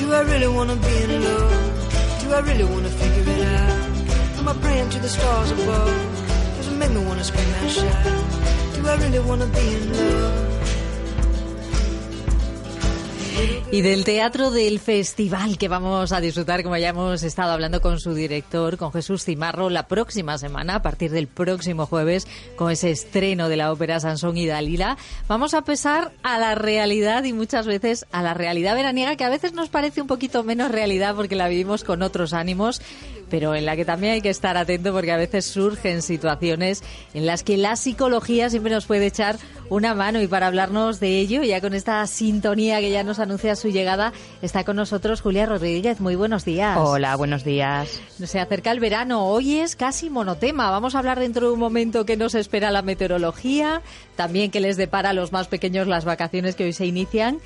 Do I really wanna be in love? Do I really wanna figure it out? Am I praying to the stars above? Does it make me wanna scream and shout? Do I really wanna be in love? Y del teatro del festival que vamos a disfrutar, como ya hemos estado hablando con su director, con Jesús Cimarro, la próxima semana, a partir del próximo jueves, con ese estreno de la ópera Sansón y Dalila, vamos a pesar a la realidad y muchas veces a la realidad veraniega, que a veces nos parece un poquito menos realidad porque la vivimos con otros ánimos pero en la que también hay que estar atento porque a veces surgen situaciones en las que la psicología siempre nos puede echar una mano y para hablarnos de ello, ya con esta sintonía que ya nos anuncia su llegada, está con nosotros Julia Rodríguez. Muy buenos días. Hola, buenos días. Se acerca el verano, hoy es casi monotema. Vamos a hablar dentro de un momento que nos espera la meteorología, también que les depara a los más pequeños las vacaciones que hoy se inician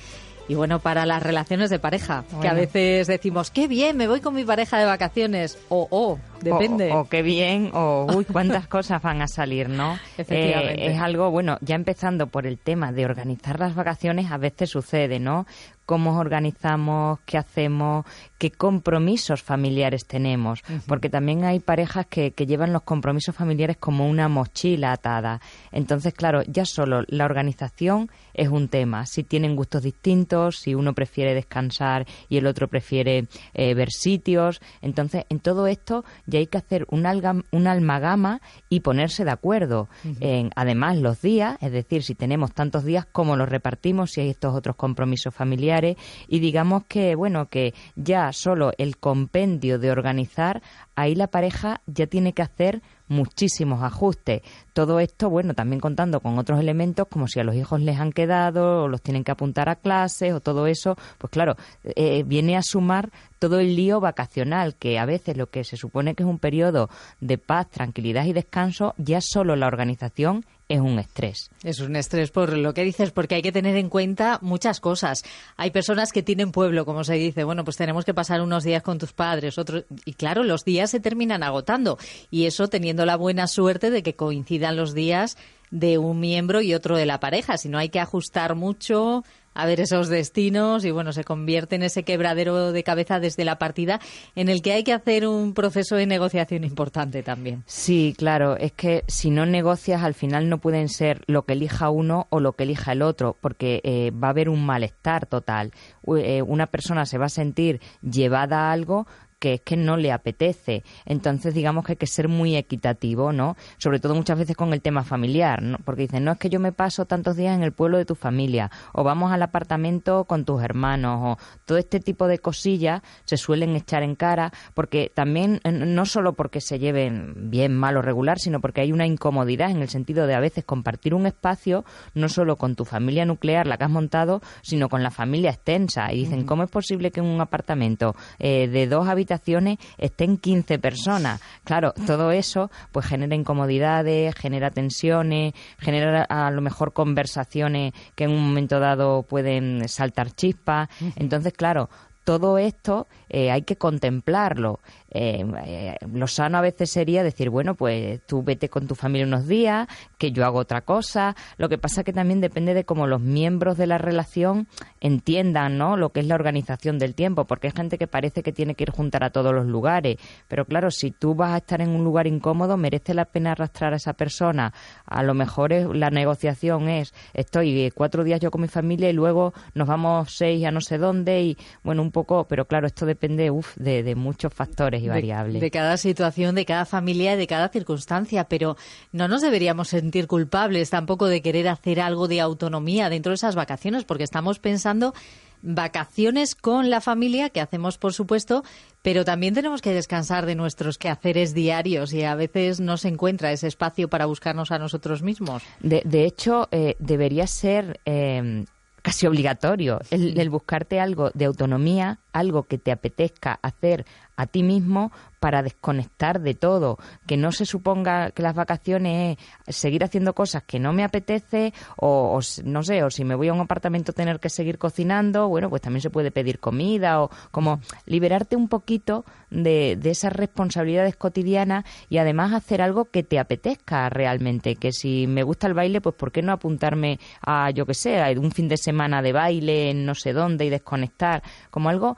y bueno, para las relaciones de pareja, que a veces decimos, qué bien, me voy con mi pareja de vacaciones, o, oh, depende. O, qué bien, o uy, cuántas cosas van a salir, ¿no? Efectivamente. Eh, es algo, bueno, ya empezando por el tema de organizar las vacaciones, a veces sucede, ¿no? cómo organizamos, qué hacemos, qué compromisos familiares tenemos, porque también hay parejas que, que, llevan los compromisos familiares como una mochila atada. Entonces, claro, ya solo la organización es un tema. Si tienen gustos distintos, si uno prefiere descansar y el otro prefiere eh, ver sitios, entonces en todo esto ya hay que hacer un, alga, un almagama y ponerse de acuerdo. en, además, los días, es decir, si tenemos tantos días, cómo los repartimos, si hay estos otros compromisos familiares y digamos que, bueno, que ya solo el compendio de organizar, ahí la pareja ya tiene que hacer muchísimos ajustes. Todo esto, bueno, también contando con otros elementos como si a los hijos les han quedado o los tienen que apuntar a clases o todo eso, pues claro, eh, viene a sumar todo el lío vacacional, que a veces lo que se supone que es un periodo de paz, tranquilidad y descanso, ya solo la organización es un estrés. Es un estrés por lo que dices, porque hay que tener en cuenta muchas cosas. Hay personas que tienen pueblo, como se dice, bueno, pues tenemos que pasar unos días con tus padres, otros, y claro, los días se terminan agotando. Y eso teniendo la buena suerte de que coincidan los días de un miembro y otro de la pareja. Si no hay que ajustar mucho, a ver esos destinos y bueno, se convierte en ese quebradero de cabeza desde la partida en el que hay que hacer un proceso de negociación importante también. Sí, claro, es que si no negocias al final no pueden ser lo que elija uno o lo que elija el otro, porque eh, va a haber un malestar total. Eh, una persona se va a sentir llevada a algo que es que no le apetece. Entonces, digamos que hay que ser muy equitativo, ¿no? Sobre todo muchas veces con el tema familiar, ¿no? Porque dicen, no es que yo me paso tantos días en el pueblo de tu familia, o vamos al apartamento con tus hermanos, o todo este tipo de cosillas se suelen echar en cara, porque también, no solo porque se lleven bien, mal o regular, sino porque hay una incomodidad en el sentido de a veces compartir un espacio, no solo con tu familia nuclear, la que has montado, sino con la familia extensa. Y dicen, ¿cómo es posible que en un apartamento eh, de dos habitaciones estén 15 personas. Claro, todo eso pues genera incomodidades, genera tensiones, genera a lo mejor conversaciones que en un momento dado pueden saltar chispas. Entonces, claro, todo esto eh, hay que contemplarlo. Eh, eh, lo sano a veces sería decir, bueno, pues tú vete con tu familia unos días, que yo hago otra cosa. Lo que pasa que también depende de cómo los miembros de la relación entiendan, ¿no? Lo que es la organización del tiempo, porque hay gente que parece que tiene que ir juntar a todos los lugares, pero claro, si tú vas a estar en un lugar incómodo, merece la pena arrastrar a esa persona. A lo mejor la negociación es, estoy cuatro días yo con mi familia y luego nos vamos seis a no sé dónde y bueno, un poco, pero claro, esto depende uf, de, de muchos factores variable. De, cada situación, de cada familia, de cada circunstancia, pero no nos deberíamos sentir culpables tampoco de querer hacer algo de autonomía dentro de esas vacaciones, porque estamos pensando vacaciones con la familia, que hacemos por supuesto, pero también tenemos que descansar de nuestros quehaceres diarios y a veces no se encuentra ese espacio para buscarnos a nosotros mismos. De, de hecho, eh, debería ser eh, casi obligatorio el, buscarte algo de autonomía, algo que te apetezca hacer a ti mismo para desconectar de todo, que no se suponga que las vacaciones es seguir haciendo cosas que no me apetece o, no sé, o si me voy a un apartamento tener que seguir cocinando, bueno, pues también se puede pedir comida o como liberarte un poquito de, de esas responsabilidades cotidianas y además hacer algo que te apetezca realmente, que si me gusta el baile, pues ¿por qué no apuntarme a, yo que sé, a un fin de semana de baile en no sé dónde y desconectar? Como algo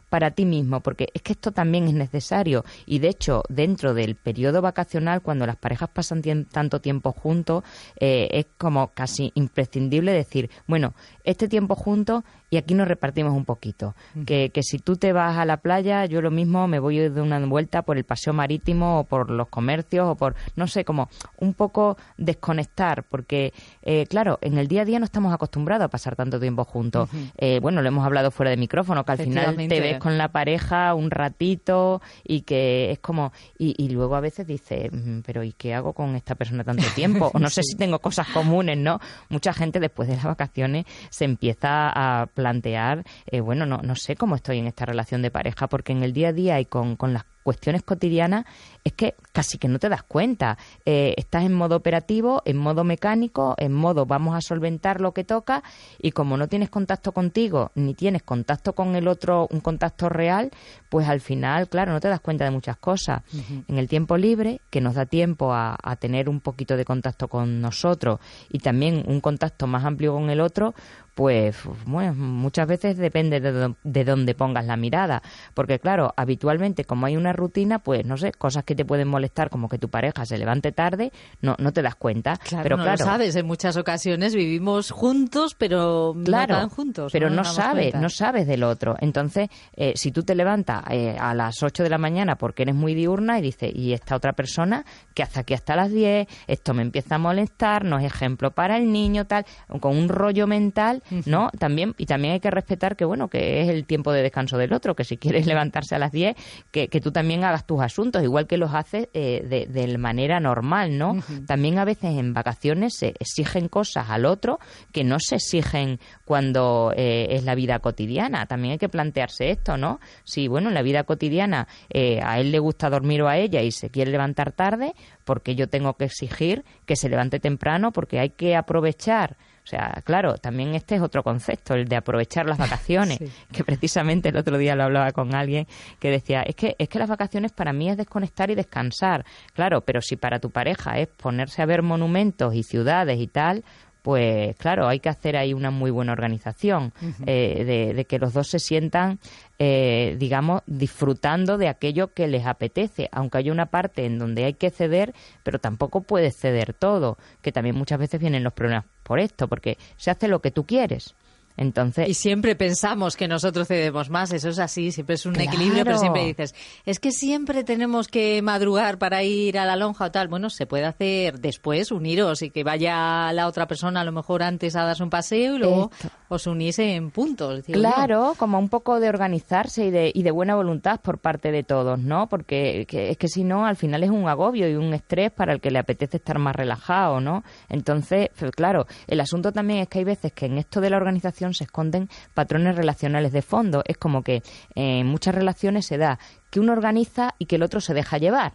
para ti mismo, porque es que esto también es necesario. Y de hecho, dentro del periodo vacacional, cuando las parejas pasan tanto tiempo juntos, eh, es como casi imprescindible decir, bueno, este tiempo juntos y aquí nos repartimos un poquito. Que, que, si tú te vas a la playa, yo lo mismo me voy de una vuelta por el paseo marítimo o por los comercios o por, no sé, como un poco desconectar, porque, eh, claro, en el día a día no estamos acostumbrados a pasar tanto tiempo juntos. Eh, bueno, lo hemos hablado fuera de micrófono, que al final te ves con la pareja un ratito y que es como, y, luego a veces dices, mm, pero ¿y qué hago con esta persona tanto tiempo? O no sé si tengo cosas comunes, ¿no? Mucha gente después de las vacaciones se empieza a plantear, eh, bueno, no, no sé cómo estoy en esta relación de pareja, porque en el día a día y con, con las cuestiones cotidianas es que casi que no te das cuenta. Eh, estás en modo operativo, en modo mecánico, en modo vamos a solventar lo que toca y como no tienes contacto contigo ni tienes contacto con el otro, un contacto real, pues al final, claro, no te das cuenta de muchas cosas. En el tiempo libre, que nos da tiempo a, a tener un poquito de contacto con nosotros y también un contacto más amplio con el otro, pues bueno, muchas veces depende de, de, dónde pongas la mirada, porque claro, habitualmente como hay una rutina, pues no sé, cosas que te pueden molestar como que tu pareja se levante tarde, no no te das cuenta, claro, pero no claro, lo sabes, en muchas ocasiones vivimos juntos, pero claro, no juntos, pero no, sabes, cuenta. no sabes del otro. Entonces, eh, si tú te levantas eh, a las 8 de la mañana porque eres muy diurna y dices, y esta otra persona que hasta aquí hasta las 10, esto me empieza a molestar, no es ejemplo para el niño, tal, con un rollo mental, ¿no? También, y también hay que respetar que, bueno, que es el tiempo de descanso del otro, que si quieres levantarse a las 10, que, que tú también hagas tus asuntos, igual que los haces eh, de, de manera normal, ¿no? También a veces en vacaciones se exigen cosas al otro que no se exigen cuando eh, es la vida cotidiana. También hay que plantearse esto, ¿no? Si, bueno, en la vida cotidiana eh, a él le gusta dormir o a ella y se quiere levantar tarde, porque yo tengo que exigir que se levante temprano, porque hay que aprovechar. O sea, claro, también este es otro concepto, el de aprovechar las vacaciones, Sí. que precisamente el otro día lo hablaba con alguien que decía, es que, es que las vacaciones para mí es desconectar y descansar. Claro, pero si para tu pareja es ponerse a ver monumentos y ciudades y tal, pues claro, hay que hacer ahí una muy buena organización, eh, de, de que los dos se sientan, eh, digamos, disfrutando de aquello que les apetece, aunque hay una parte en donde hay que ceder, pero tampoco puedes ceder todo, que también muchas veces vienen los problemas por esto, porque se hace lo que tú quieres. Entonces, Y siempre pensamos que nosotros cedemos más, eso es así, siempre es un Claro. equilibrio, pero siempre dices, es que siempre tenemos que madrugar para ir a la lonja o tal. Bueno, se puede hacer después, uniros y que vaya la otra persona a lo mejor antes a darse un paseo y luego Esto. Os unís en puntos. Claro, como un poco de organizarse y de, y de buena voluntad por parte de todos, ¿no? Porque que- es que si no, al final es un agobio y un estrés para el que le apetece estar más relajado, ¿no? Entonces, claro, el asunto también es que hay veces que en esto de la organización se esconden patrones relacionales de fondo. Es como que eh, en muchas relaciones se da que uno organiza y que el otro se deja llevar.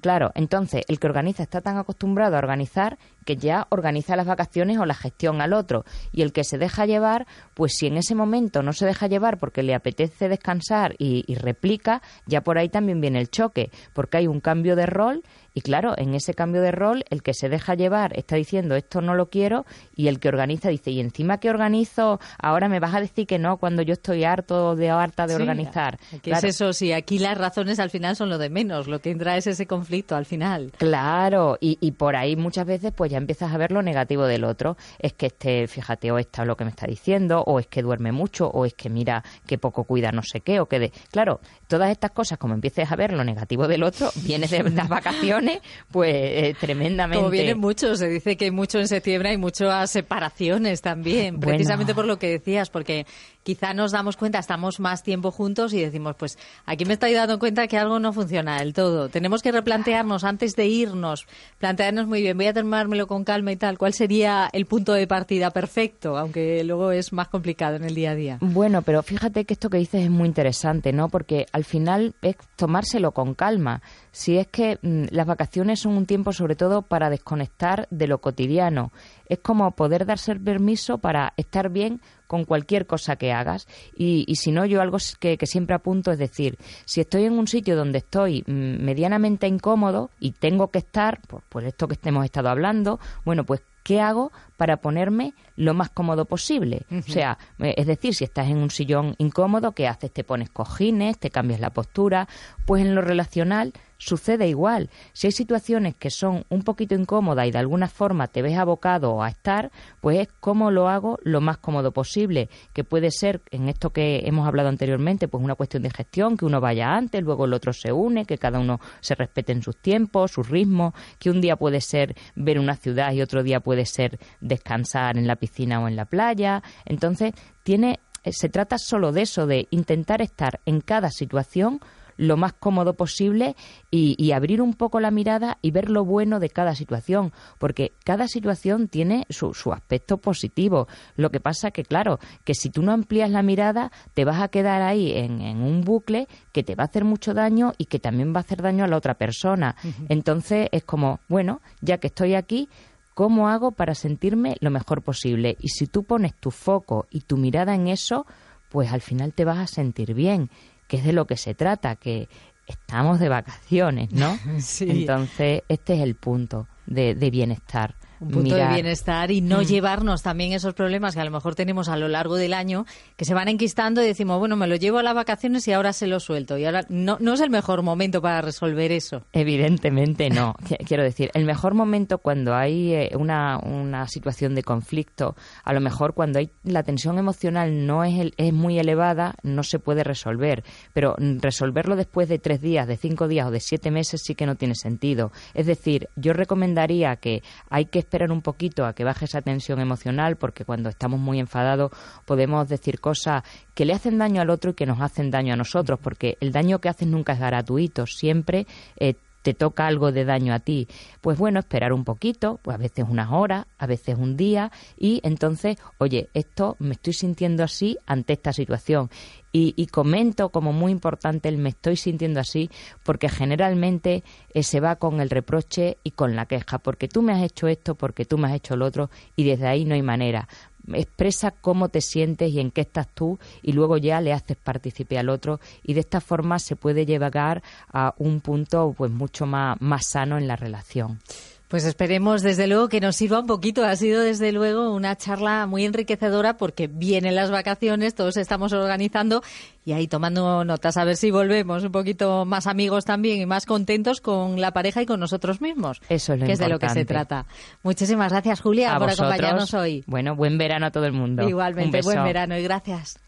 Claro, entonces el que organiza está tan acostumbrado a organizar que ya organiza las vacaciones o la gestión al otro. Y el que se deja llevar, pues si en ese momento no se deja llevar porque le apetece descansar y, y replica, ya por ahí también viene el choque, porque hay un cambio de rol y claro, en ese cambio de rol, el que se deja llevar está diciendo esto no lo quiero y el que organiza dice, y encima que organizo, ahora me vas a decir que no cuando yo estoy harto de harta de Sí, organizar. ¿Qué Claro. es eso? Si aquí las razones al final son lo de menos, lo que entra es ese conflicto al final. Claro, y, y por ahí muchas veces pues ya empiezas a ver lo negativo del otro. Es que este, fíjate, o está lo que me está diciendo, o es que duerme mucho, o es que mira que poco cuida no sé qué, o que de... Claro, todas estas cosas, como empieces a ver lo negativo del otro, vienes de las vacaciones, pues eh, tremendamente... Como vienen muchos, se dice que mucho en septiembre hay muchas separaciones también, Bueno. precisamente por lo que decías, porque quizá nos damos cuenta, estamos más tiempo juntos y decimos, pues aquí me estoy dando cuenta que algo no funciona del todo. Tenemos que replantearnos antes de irnos, plantearnos muy bien, voy a tomármelo con calma y tal, cuál sería el punto de partida perfecto, aunque luego es más complicado en el día a día. Bueno, pero fíjate que esto que dices es muy interesante, ¿no? Porque al final es tomárselo con calma. Si es que mm, las vacaciones son un tiempo sobre todo para desconectar de lo cotidiano. Es como poder darse el permiso para estar bien con cualquier cosa que hagas. Y, y si no, yo algo que, que siempre apunto es decir, si estoy en un sitio donde estoy mm, medianamente incómodo y tengo que estar, por, por esto que hemos estado hablando, bueno, pues ¿qué hago para ponerme lo más cómodo posible? O sea, eh, es decir, si estás en un sillón incómodo, ¿qué haces? Te pones cojines, te cambias la postura. Pues en lo relacional sucede igual. Si hay situaciones que son un poquito incómodas y de alguna forma te ves abocado a estar, pues es cómo lo hago lo más cómodo posible, que puede ser en esto que hemos hablado anteriormente, pues una cuestión de gestión, que uno vaya antes, luego el otro se une, que cada uno se respete en sus tiempos, sus ritmos, que un día puede ser ver una ciudad y otro día puede ser descansar en la piscina o en la playa. Entonces, tiene se trata solo de eso, de intentar estar en cada situación lo más cómodo posible y, abrir un poco la mirada y ver lo bueno de cada situación, porque cada situación tiene su, aspecto positivo. Lo que pasa que, claro, que si tú no amplías la mirada, te vas a quedar ahí en, un bucle que te va a hacer mucho daño y que también va a hacer daño a la otra persona. Entonces es como, bueno, ya que estoy aquí, ¿cómo hago para sentirme lo mejor posible? Y si tú pones tu foco y tu mirada en eso, pues al final te vas a sentir bien que es de lo que se trata, que estamos de vacaciones, ¿no? sí. Entonces, este es el punto de, de bienestar un punto de bienestar y no mm. llevarnos también esos problemas que a lo mejor tenemos a lo largo del año, que se van enquistando y decimos, bueno, me lo llevo a las vacaciones y ahora se lo suelto. Y ahora no, no es el mejor momento para resolver eso. Evidentemente no. Quiero decir, el mejor momento cuando hay eh, una, una situación de conflicto, a lo mejor cuando hay la tensión emocional no es, es muy elevada, no se puede resolver. Pero resolverlo después de tres días, de cinco días o de siete meses sí que no tiene sentido. Es decir, yo recomendaría que hay que esperar un poquito a que baje esa tensión emocional, porque cuando estamos muy enfadados podemos decir cosas que le hacen daño al otro y que nos hacen daño a nosotros, porque el daño que haces nunca es gratuito, siempre eh, te toca algo de daño a ti. Pues bueno, esperar un poquito, pues a veces unas horas, a veces un día, y entonces, oye, esto me estoy sintiendo así ante esta situación. Y, comento como muy importante el me estoy sintiendo así, porque generalmente eh, se va con el reproche y con la queja, porque tú me has hecho esto, porque tú me has hecho lo otro, y desde ahí no hay manera expresa cómo te sientes y en qué estás tú y luego ya le haces partícipe al otro y de esta forma se puede llegar a un punto pues mucho más, más sano en la relación. Pues esperemos desde luego que nos sirva un poquito. Ha sido desde luego una charla muy enriquecedora porque vienen las vacaciones, todos estamos organizando y ahí tomando notas a ver si volvemos un poquito más amigos también y más contentos con la pareja y con nosotros mismos. Eso es lo que es de lo que se trata. Muchísimas gracias Julia por acompañarnos hoy. Bueno, buen verano a todo el mundo. Igualmente, buen verano y gracias.